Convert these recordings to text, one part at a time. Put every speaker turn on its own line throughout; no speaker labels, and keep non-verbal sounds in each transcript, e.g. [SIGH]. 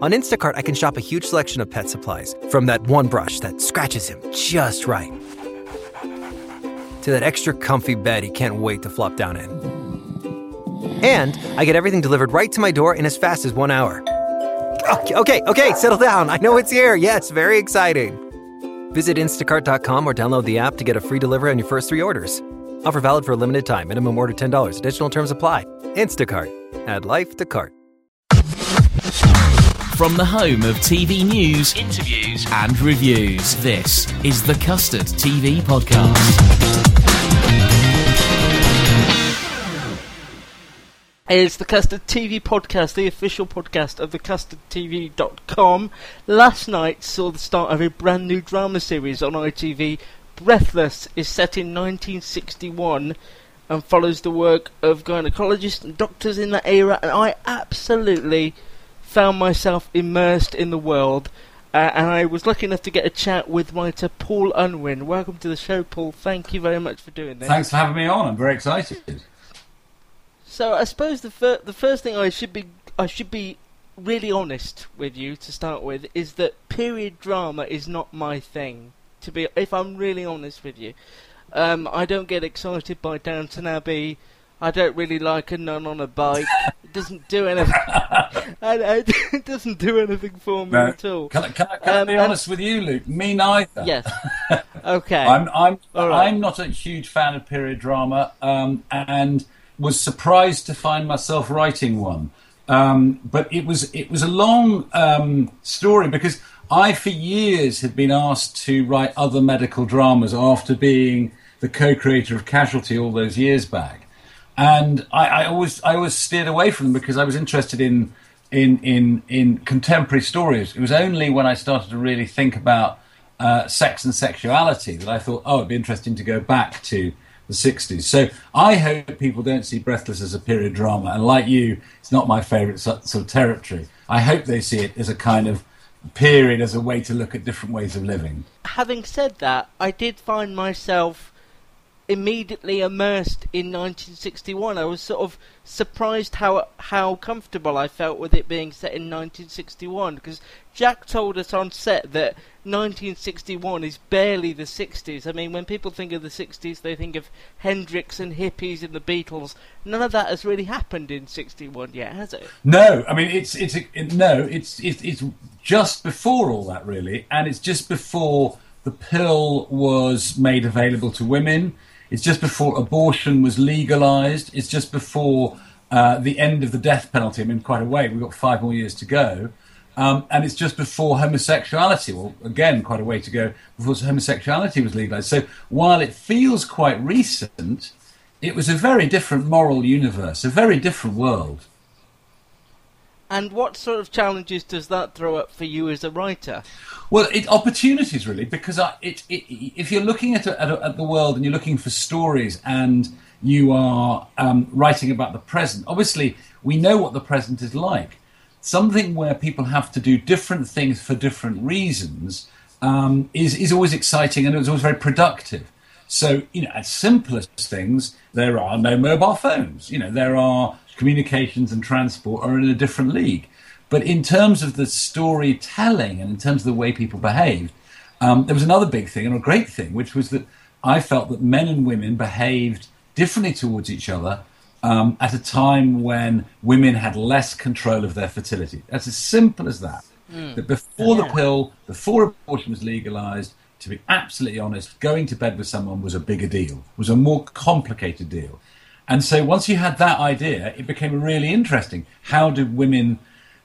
On Instacart, I can shop a huge selection of pet supplies, from that one brush that scratches him just right, to that extra comfy bed he can't wait to flop down in. And I get everything delivered right to my door in as fast as one hour. Okay, okay, okay, settle down. I know it's here. Yes, very exciting. Visit instacart.com or download the app to get a free delivery on your first three orders. Offer valid for a limited time. Minimum order $10. Additional terms apply. Instacart. Add life to cart.
From the home of TV news, interviews, and reviews, this is the Custard TV Podcast.
It's the Custard TV podcast, the official podcast of thecustardtv.com. Last night saw the start of a brand new drama series on ITV. Breathless is set in 1961 and follows the work of gynecologists and doctors in that era, and I absolutely found myself immersed in the world. Uh, and I was lucky enough to get a chat with writer Paul Unwin. Welcome to the show, Paul. Thank you very much for doing this.
Thanks for having me on. I'm very excited.
So I suppose the fir- the first thing I should be I should be really honest with you to start with is that period drama is not my thing. To be if I'm really honest with you, um, I don't get excited by Downton Abbey. I don't really like a nun on a bike. It doesn't do anything. [LAUGHS] [LAUGHS] it doesn't do anything for me
No.
at all.
Can, I- can, I, can I
Um,
be
and-
honest with you, Luke? Me neither.
Yes. [LAUGHS] Okay.
I'm I'm
right.
I'm not a huge fan of period drama, um, and was surprised to find myself writing one. Um, but it was it was a long um, story because I, for years, had been asked to write other medical dramas after being the co-creator of Casualty all those years back, and I, I always I always steered away from them because I was interested in in in in contemporary stories. It was only when I started to really think about uh, sex and sexuality that I thought, oh, it'd be interesting to go back to the 60s. So I hope people don't see Breathless as a period drama. And like you, it's not my favourite sort sort of territory. I hope they see it as a kind of period, as a way to look at different ways of living.
Having said that, I did find myself immediately immersed in 1961. I was sort of surprised how how comfortable I felt with it being set in 1961 because Jack told us on set that 1961 is barely the 60s. I mean, when people think of the 60s, they think of Hendrix and hippies and the Beatles. None of that has really happened in 61 yet, has it?
No, I mean it's it's it, no, it's it's it's just before all that really, and it's just before the pill was made available to women. It's just before abortion was legalized. It's just before uh, the end of the death penalty. I mean, quite a way. We've got five more years to go. Um, and it's just before homosexuality, well, again, quite a way to go before homosexuality was legalized. So while it feels quite recent, it was a very different moral universe, a very different world.
And what sort of challenges does that throw up for you as a writer?
Well, it, opportunities really, because I, it, it, if you're looking at, a, at, a, at the world and you're looking for stories and you are um, writing about the present, obviously we know what the present is like. Something where people have to do different things for different reasons um, is is always exciting and it's always very productive. So, you know, as simple as things, there are no mobile phones. You know, there are communications and transport are in a different league. But in terms of the storytelling and in terms of the way people behave, um, there was another big thing and a great thing, which was that I felt that men and women behaved differently towards each other um, at a time when women had less control of their fertility. That's as simple as that. That before the pill, before abortion was legalized, to be absolutely honest, going to bed with someone was a bigger deal, was a more complicated deal. And so once you had that idea, it became really interesting. How do women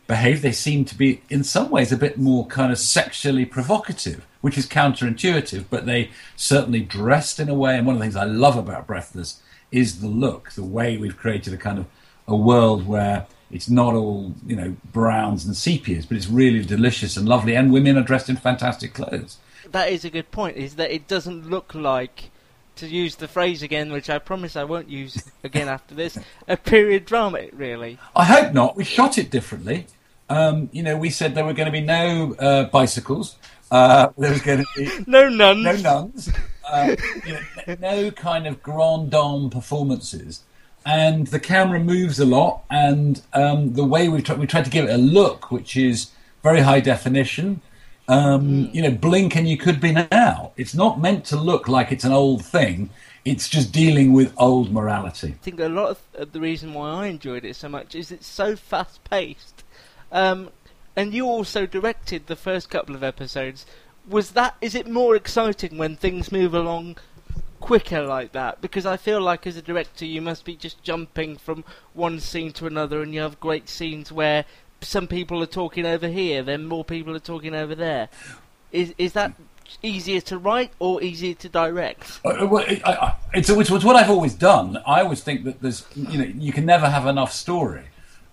behave? They seem to be, in some ways, a bit more kind of sexually provocative, which is counterintuitive, but they certainly dressed in a way. And one of the things I love about Breathless is the look, the way we've created a kind of a world where it's not all you know browns and sepias, but it's really delicious and lovely, and women are dressed in fantastic clothes.
That is a good point. Is that it doesn't look like, to use the phrase again, which I promise I won't use again after this, a period drama. Really,
I hope not. We shot it differently. Um, you know, we said there were going to be no uh, bicycles. Uh, there was going to be [LAUGHS]
no nuns.
no nuns. Uh, you know, no kind of grand dame performances and the camera moves a lot, and um, the way we we tried to give it a look, which is very high definition. Um, mm. You know, blink and you could be now. It's not meant to look like it's an old thing. It's just dealing with old morality.
I think a lot of the reason why I enjoyed it so much is it's so fast paced. Um, and you also directed the first couple of episodes. Was that? Is it more exciting when things move along quicker like that because I feel like as a director you must be just jumping from one scene to another and you have great scenes where some people are talking over here then more people are talking over there. Is is that easier to write or easier to direct?
Uh, uh well, I, I, it's, it's, what I've always done. I always think that there's you know you can never have enough story.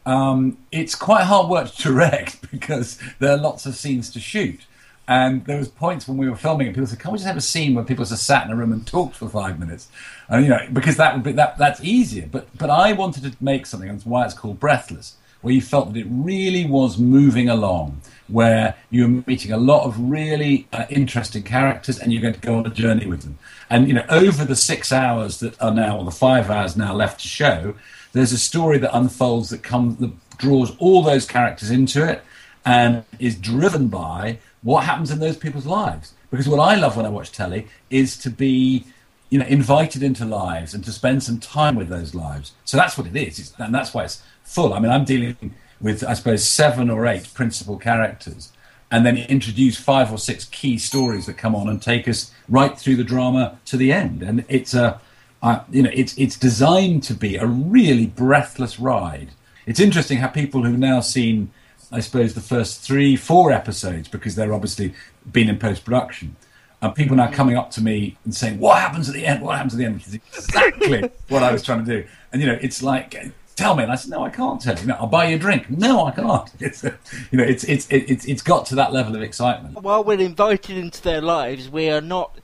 Um, it's quite hard work to [LAUGHS] direct because there are lots of scenes to shoot. And there was points when we were filming and people said, "Can't we just have a scene where people just sat in a room and talked for five minutes?" And you know, because that would be that that's easier. But but I wanted to make something, that's why it's called Breathless, where you felt that it really was moving along, where you were meeting a lot of really uh, interesting characters, and you're going to go on a journey with them. And you know, over the six hours that are now, or the five hours now left to show, there's a story that unfolds that comes that draws all those characters into it, and is driven by what happens in those people's lives. Because what I love when I watch telly is to be, you know, invited into lives and to spend some time with those lives. So that's what it is, it's, and that's why it's full. I mean, I'm dealing with, I suppose, seven or eight principal characters, and then introduce five or six key stories that come on and take us right through the drama to the end. And it's a, uh, you know, it's it's designed to be a really breathless ride. It's interesting how people who've now seen I suppose, the first three, four episodes because they're obviously been in post production. And people now coming up to me and saying, "What happens at the end? What happens at the end?" Which is exactly [LAUGHS] what I was trying to do. And you know, it's like, "Tell me," and I said, "No, I can't tell you. No, I'll buy you a drink." No, I can't. [LAUGHS] It's you know, it's it's it's it's got to that level of excitement.
While we're invited into their lives, we are not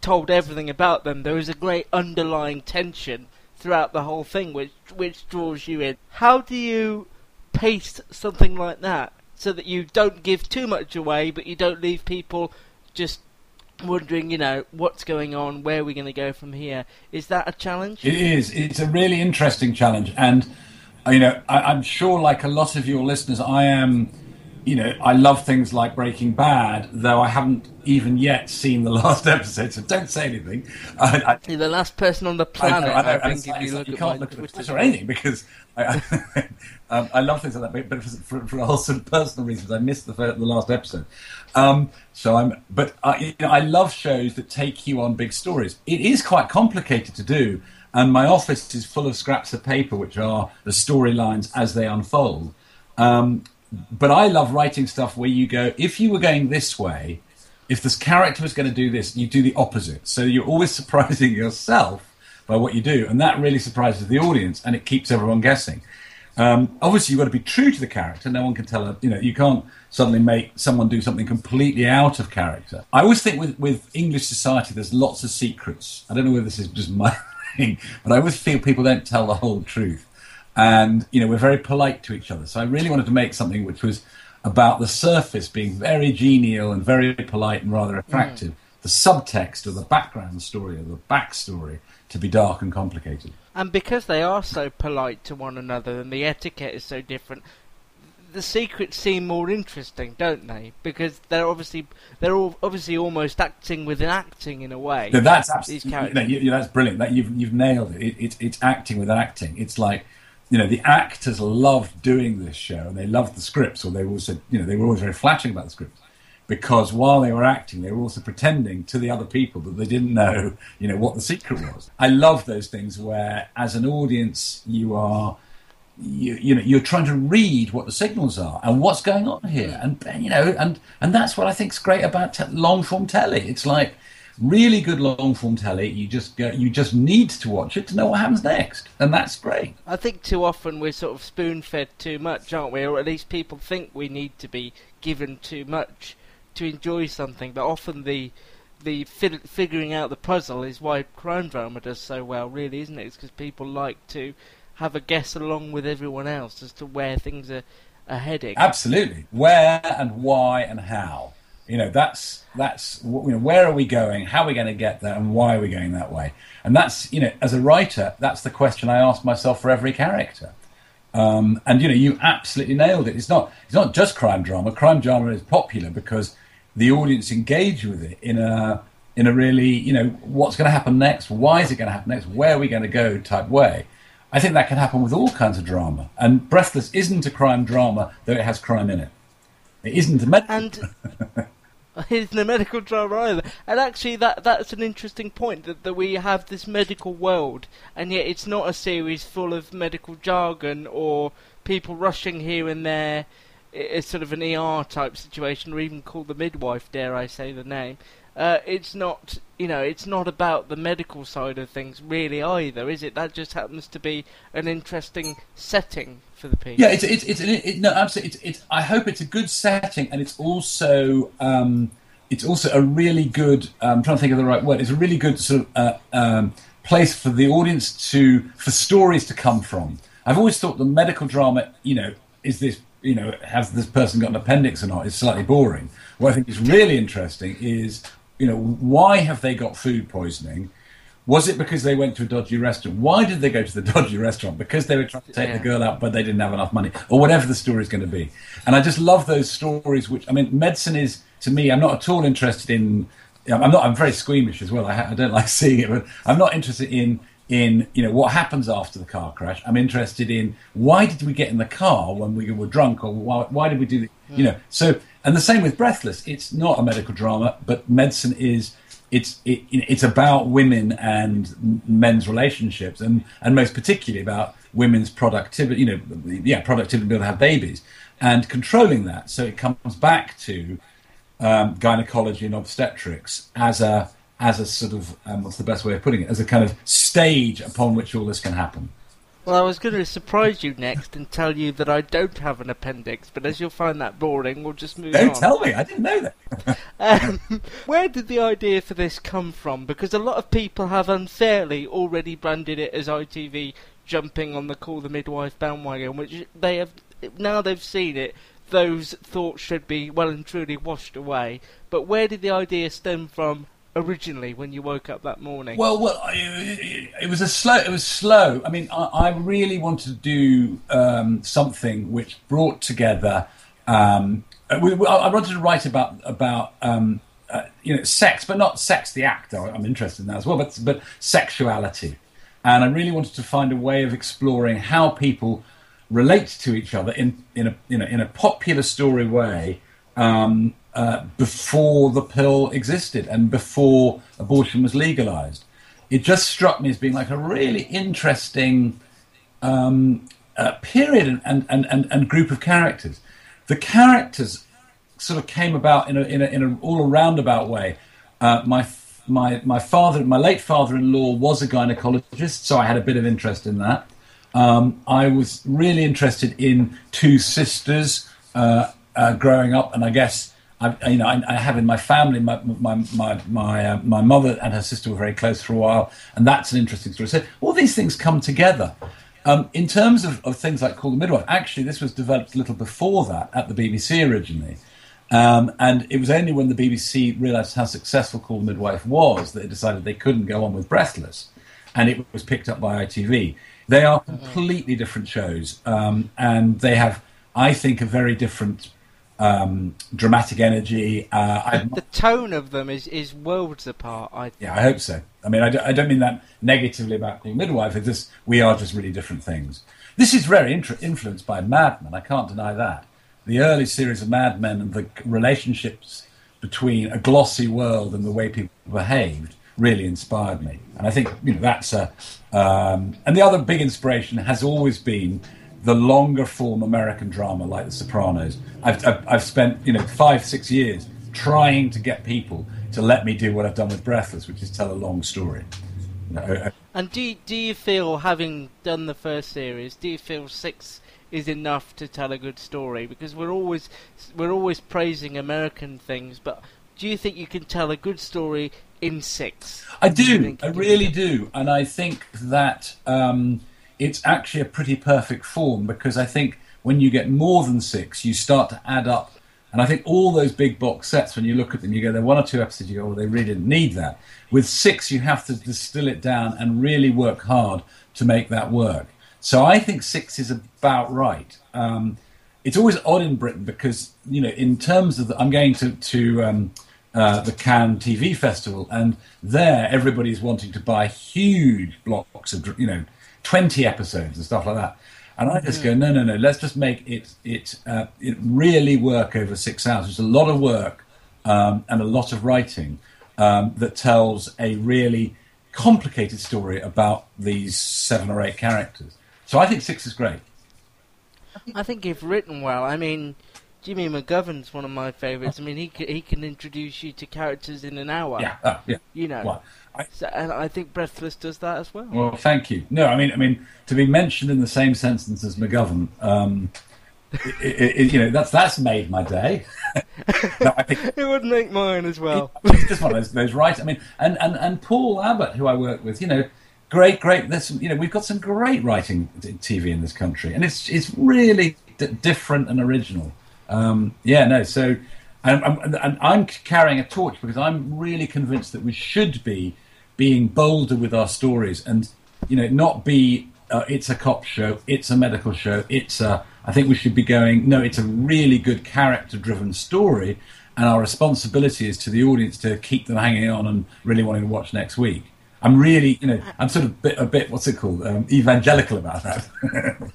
told everything about them. There is a great underlying tension throughout the whole thing, which which draws you in. How do you paste something like that so that you don't give too much away, but you don't leave people just wondering, you know, what's going on, where are we going to go from here? Is that a challenge?
It is. It's a really interesting challenge, and you know, I, am sure, like a lot of your listeners, I am you know, I love things like Breaking Bad, though I haven't even yet seen the [LAUGHS] last episode, so don't say anything.
I, You're the last person on the planet. I, know, I, know, I think if you, look
you can't look at Twitter or anything because I, [LAUGHS] um, I love things like that, but, for, for, sort of personal reasons, I missed the, the last episode. Um, so I'm, but I, you know, I love shows that take you on big stories. It is quite complicated to do, and my office is full of scraps of paper, which are the storylines as they unfold. Um, but I love writing stuff where you go, if you were going this way, if this character was going to do this, you do the opposite. So you're always [LAUGHS] surprising yourself by what you do, and that really surprises the audience, and it keeps everyone guessing. Um, obviously, you've got to be true to the character. No one can tell you know, you can't suddenly make someone do something completely out of character. I always think with, with English society, there's lots of secrets. I don't know whether this is just my [LAUGHS] thing, but I always feel people don't tell the whole truth and you know we're very polite to each other. So I really wanted to make something which was about the surface being very genial and very polite and rather attractive. Mm. The subtext or the background story or the backstory to be dark and complicated.
And because they are so polite to one another and the etiquette is so different, the secrets seem more interesting, don't they? Because they're obviously they're all obviously almost acting within acting in a way.
No, that's absolutely you you, that's brilliant. That you've you've nailed it. it, it it's acting within acting. It's like you know, the actors loved doing this show and they loved the scripts, or they also, you know, they were always very flattering about the scripts because while they were acting, they were also pretending to the other people that they didn't know, you know, what the secret was. I love those things where, as an audience, you are, you, you know, you're trying to read what the signals are and what's going on here, mm. and you know, and and that's what I think is great about te- long form telly. It's like really good long form telly. You just go, you just need to watch it to know what happens next, and that's great.
I think too often we're sort of spoon fed too much, aren't we? Or at least people think we need to be given too much to enjoy something. But often the the fi- figuring out the puzzle is why crime drama does so well, really, isn't it? It's because people like to have a guess along with everyone else as to where things are, are heading.
Absolutely, where and why and how. You know, that's that's you know, where are we going? How are we going to get there? And why are we going that way? And that's you know, as a writer, that's the question I ask myself for every character. Um, and you know, you absolutely nailed it. It's not it's not just crime drama. Crime drama is popular because the audience engage with it in a in a really you know what's going to happen next, why is it going to happen next, where are we going to go type way. I think that can happen with all kinds of drama. And Breathless isn't a crime drama, though it has crime in it. It isn't a medical.
And [LAUGHS] [LAUGHS] isn't a medical drama either. And actually, that that's an interesting point that, that we have this medical world, and yet it's not a series full of medical jargon or people rushing here and there. It's sort of an ER type situation, or even call the midwife, dare I say the name. Uh, it's not, you know, it's not about the medical side of things really either, is it? That just happens to be an interesting setting for the piece.
Yeah, it's it's it's it, no, absolutely. It's, it's I hope it's a good setting, and it's also um, it's also a really good. Um, I'm trying to think of the right word. It's a really good sort of uh, um, place for the audience to for stories to come from. I've always thought the medical drama, you know, is this you know has this person got an appendix or not? Is slightly boring. What I think is really interesting is you know, why have they got food poisoning? Was it because they went to a dodgy restaurant? Why did they go to the [LAUGHS] dodgy restaurant? Because they were trying to take yeah. the girl out, but they didn't have enough money, or whatever the story is going to be. And I just love those stories. Which I mean, medicine is to me. I'm not at all interested in. I'm not. I'm very squeamish as well. I, I don't [LAUGHS] like seeing it, but I'm not interested in in you know what happens after the car crash. I'm interested in why did we get in the car when we were drunk, or why, why did we do the, you know. So and the same with Breathless. It's not a medical drama, but medicine is. It's it, it's about women and men's relationships, and and most particularly about women's productivity. You know, yeah, productivity to be able to have babies and controlling that. So it comes back to um, gynecology and obstetrics as a as a sort of um, what's the best way of putting it as a kind of stage upon which all this can happen.
Well, I was going to surprise you next and tell you that I don't have an appendix, but as you'll find that boring, we'll just move
don't
on.
Don't tell me, I didn't know that. [LAUGHS]
um, where did the idea for this come from? Because a lot of people have unfairly already branded it as ITV jumping on the Call the Midwife bandwagon, which they have now they've seen it. Those thoughts should be well and truly washed away. But where did the idea stem from originally when you woke up that morning?
Well, well, it, it was a slow. It was slow. I mean, I, I really wanted to do um, something which brought together. Um, we, we, I wanted to write about about um, uh, you know sex, but not sex the act. I'm interested in that as well, but but sexuality, and I really wanted to find a way of exploring how people relate to each other in in a you know in a popular story way. Um, uh, before the pill existed and before abortion was legalized. It just struck me as being like a really interesting um, uh, period and, and, and, and, group of characters. The characters sort of came about in a, in a, in a all a roundabout way. Uh, my my my father, my late father-in-law, was a gynecologist, so I had a bit of interest in that. Um, I was really interested in two sisters uh, uh growing up, and I guess I, you know, I, I, have in my family, my my my my, uh, my, mother and her sister were very close for a while, and that's an interesting story. So all these things come together. Um, in terms of, of things like Call the Midwife, actually, this was developed a little before that at the BBC originally. Um, and it was only when the BBC realised how successful Call the Midwife was that they decided they couldn't go on with Breathless. And it was picked up by ITV. They are completely different shows. Um, and they have, I think, a very different um, dramatic energy.
Uh, the tone of them is, is worlds apart. I
yeah, I hope so. I mean, I don't, I don't mean that negatively about Queen Midwife. It's just we are just really different things. This is very influenced by Mad Men. I can't deny that. The early series of Mad Men and the relationships between a glossy world and the way people behaved really inspired me. And I think you know that's a. Um, and the other big inspiration has always been the longer form American drama like The Sopranos. I've, I've, I've spent you know five six years trying to get people to let me do what I've done with Breathless, which is tell a long story. You know,
And do you, do you feel, having done the first series, do you feel six is enough to tell a good story? Because we're always we're always praising American things, but do you think you can tell a good story in six?
I
Do
do. I really
do
do. And I think that um, it's actually a pretty perfect form because I think when you get more than six, you start to add up. And I think all those big box sets, when you look at them, you go, there one or two episodes, you go, oh, they really didn't need that. With six, you have to distill it down and really work hard to make that work. So I think six is about right. Um, it's always odd in Britain because, you know, in terms of, the, I'm going to, to um, uh, the Cannes TV Festival, and there everybody's wanting to buy huge blocks of, you know, 20 episodes and stuff like that. And I just go, no, no, no. Let's just make it it uh, it really work over six hours. It's a lot of work um, and a lot of writing um, that tells a really complicated story about these seven or eight characters. So I think six is great.
I think if written well, I mean, Jimmy McGovern's one of my favourites. I mean, he can, he can introduce you to characters in an hour.
Yeah, uh, yeah.
You know.
Well, I,
So, and I think Breathless does that as well.
well, thank you. No, I mean, I mean, to be mentioned in the same sentence as McGovern, um, it, it, it, you know, that's that's made my day. [LAUGHS] no, I think [LAUGHS]
it would make mine as well.
It's just one of those, those right. I mean, and, and, and Paul Abbott, who I work with, you know, great, great. There's some, you know, we've got some great writing TV in this country, and it's it's really d- different and original. Um, yeah, no. So, and, I'm carrying a torch because I'm really convinced that we should be being bolder with our stories, and you know, not be. Uh, it's a cop show. It's a medical show. It's a. I think we should be going. No, it's a really good character-driven story, and our responsibility is to the audience to keep them hanging on and really wanting to watch next week. I'm really, you know, I'm sort of bit, a bit, what's it called, um, evangelical about that. [LAUGHS]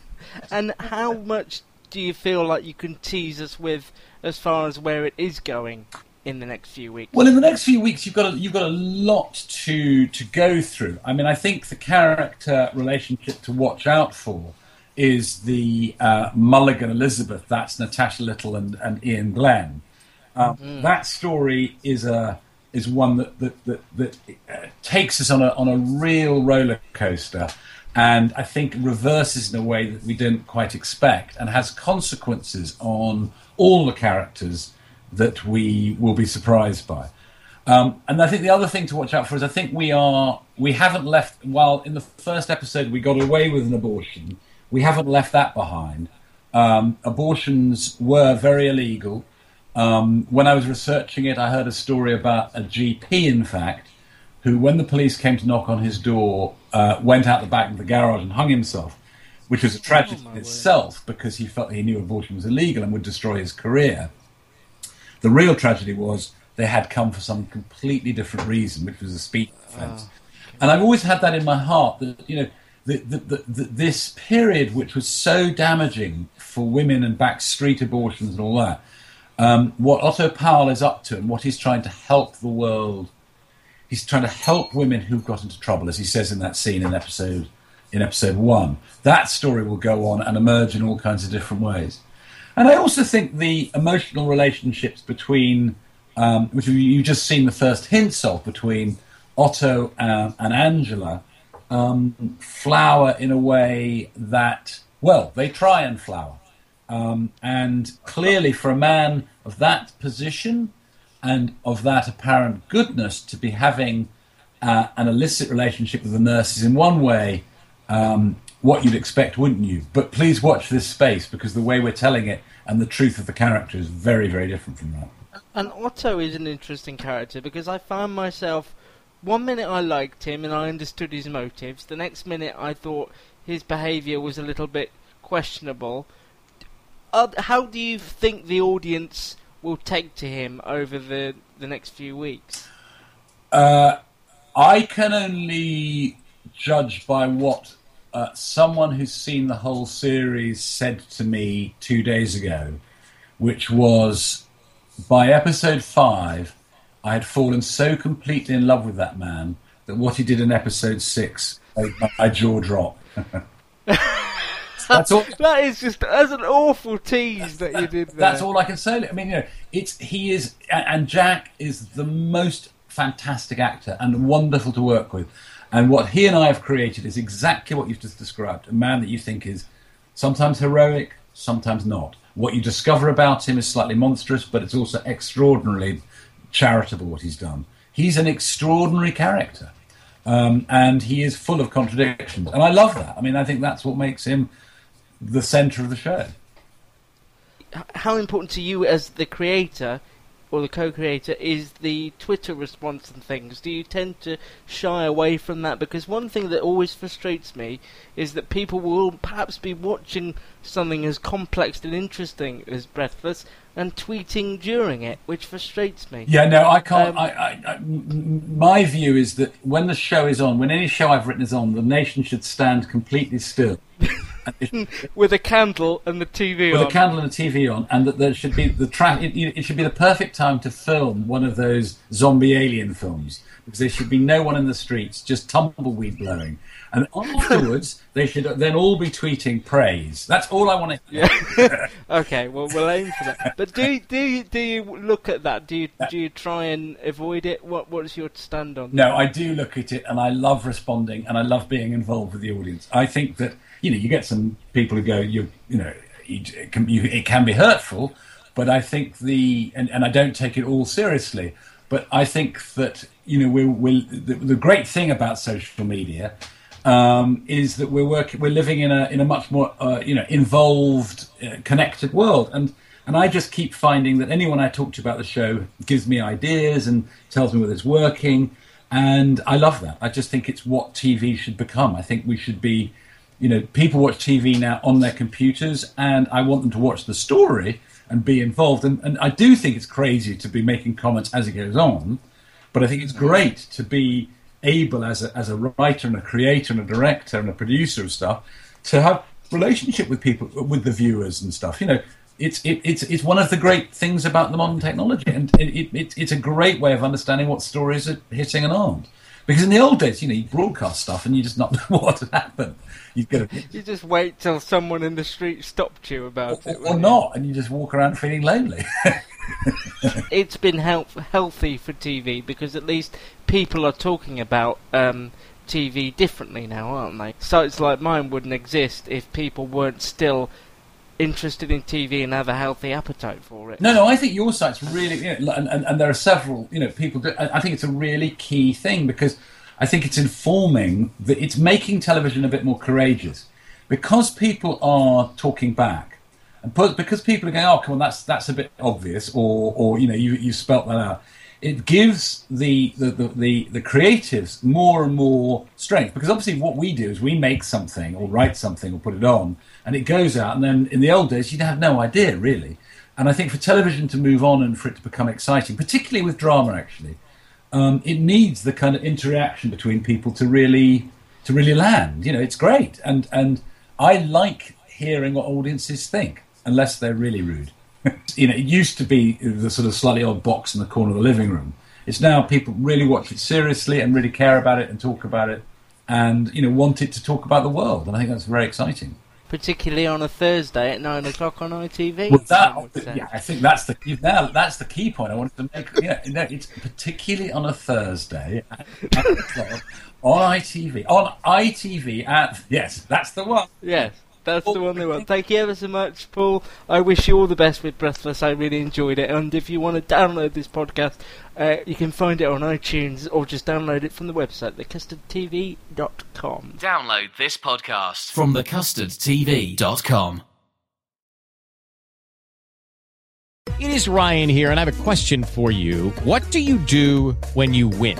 And how much do you feel like you can tease us with as far as where it is going in the next few weeks?
well, in the next few weeks, you've got a, you've got a lot to to go through. I mean, I think the character relationship to watch out for is the uh, Mulligan Elizabeth. That's Natasha Little and, and Iain Glen. Um, That story is a is one that that that, that uh, takes us on a on a real roller coaster, and I think reverses in a way that we didn't quite expect, and has consequences on all the characters that we will be surprised by. Um, and I think the other thing to watch out for is I think we are we haven't left while in the first episode we got away with an abortion, we haven't left that behind. Um, abortions were very illegal. Um, when I was researching it, I heard a story about a GP, in fact, who, when the police came to knock on his door, uh, went out the back of the garage and hung himself, which was a tragedy
my
in
word.
itself because he felt he knew abortion was illegal and would destroy his career. The real tragedy was they had come for some completely different reason, which was a speed offence. And I've always had that in my heart that you know the, the, the, the, this period, which was so damaging for women and backstreet abortions and all that. Um, what Otto Powell is up to and what he's trying to help the world, he's trying to help women who've got into trouble, as he says in that scene in episode in episode one. That story will go on and emerge in all kinds of different ways. And I also think the emotional relationships between, um, which you- you've just seen the first hints of, between Otto and, and Angela, um, flower in a way that, well, they try and flower. Um, and clearly, for a man of that position and of that apparent goodness to be having uh, an illicit relationship with the nurses in one way, um, what you'd expect, wouldn't you? But please watch this space because the way we're telling it and the truth of the character is very, very different from that.
And Otto is an interesting character because I found myself one minute I liked him and I understood his motives. The next minute I thought his behaviour was a little bit questionable. How do you think the audience will take to him over the the next few weeks?
Uh, I can only judge by what uh, someone who's seen the whole series said to me two days ago, which was by episode five, I had fallen so completely in love with that man that what he did in episode six made my jaw drop. [LAUGHS] That's all. [LAUGHS]
that is just that's an awful tease that you did there.
That's all I can say. I mean, you know, it's he is, and Jack is the most fantastic actor and wonderful to work with. And what he and I have created is exactly what you've just described: a man that you think is sometimes heroic, sometimes not. What you discover about him is slightly monstrous, but it's also extraordinarily charitable what he's done. He's an extraordinary character. Um, and he is full of contradictions. And I love that. I mean, I think that's what makes him the centre of the show.
How important to you as the creator or the co-creator is the Twitter response and things. Do you tend to shy away from that? Because one thing that always frustrates me is that people will perhaps be watching something as complex and interesting as Breathless and tweeting during it, which frustrates me.
Yeah, no, I can't. Um, I, I, I, my view is that when the show is on, when any show I've written is on, the nation should stand completely still. [LAUGHS] [LAUGHS]
with a candle and the TV on.
with
on.
a candle and a TV on, and that there should be the track. It, it, should be the perfect time to film one of those zombie alien films because there should be no one in the streets, just tumbleweed blowing, and afterwards [LAUGHS] they should then all be tweeting praise. That's all I want to.
Hear. Yeah. [LAUGHS] okay, well we'll aim for that. But do you, do you, do you look at that? Do you do you try and avoid it? What what's your stand on?
No, I do look at it, and I love responding, and I love being involved with the audience. I think that you know, you get some people who go, you you know, it can, you, it can be hurtful, but I think the and, and I don't take it all seriously, but I think that you know we're, we're the, the great thing about social media um, is that we're working, we're living in a in a much more uh, you know involved, uh, connected world, and and I just keep finding that anyone I talk to about the show gives me ideas and tells me whether it's working, and I love that. I just think it's what TV should become. I think we should be you know, people watch TV now on their computers, and I want them to watch the story and be involved. And, and I do think it's crazy to be making comments as it goes on, but I think it's great to be able, as a, as a writer and a creator and a director and a producer of stuff, to have relationship with people, with the viewers and stuff. You know, it's it, it's it's one of the great things about the modern technology, and it, it, it's a great way of understanding what stories are hitting and aren't. Because in the old days, you know, you broadcast stuff and you just not [LAUGHS] know what had happened.
You [LAUGHS] you just wait till someone in the street stopped you about
or,
it,
or not, and you just walk around feeling lonely. [LAUGHS]
it's been help, healthy for TV because at least people are talking about um, TV differently now, aren't they? Sites like mine wouldn't exist if people weren't still interested in TV and have a healthy appetite for it.
No, no, I think your site's really, you know, and, and, and, there are several, you know, people. I think it's a really key thing because I think it's informing that it's making television a bit more courageous because people are talking back, and because people are going, "Oh, come on, that's that's a bit obvious," or or you know, you you spelt that out. It gives the the, the, the, the creatives more and more strength because obviously what we do is we make something or write something or put it on and it goes out. And then in the old days, you'd have no idea really. And I think for television to move on and for it to become exciting, particularly with drama, actually, um, it needs the kind of interaction between people to really to really land. You know, it's great, and and I like hearing what audiences think, unless they're really rude. [LAUGHS] you know, it used to be the sort of slightly odd box in the corner of the living room. It's now people really watch it seriously and really care about it and talk about it, and you know, want it to talk about the world, and I think that's very exciting
particularly on a Thursday at nine o'clock on ITV.
Well, that, yeah, I think that's the now that's the key point I wanted to make. Yeah, you know, it's particularly on a Thursday at on ITV on ITV at yes, that's the one.
Yes. That's the one they want. Thank you ever so much, Paul. I wish you all the best with Breathless. I really enjoyed it. And if you want to download this podcast, uh, you can find it on iTunes or just download it from the website, thecustardtv.com.
Download this podcast from thecustardtv.com.
It is Ryan here, and I have a question for you. What do you do when you win?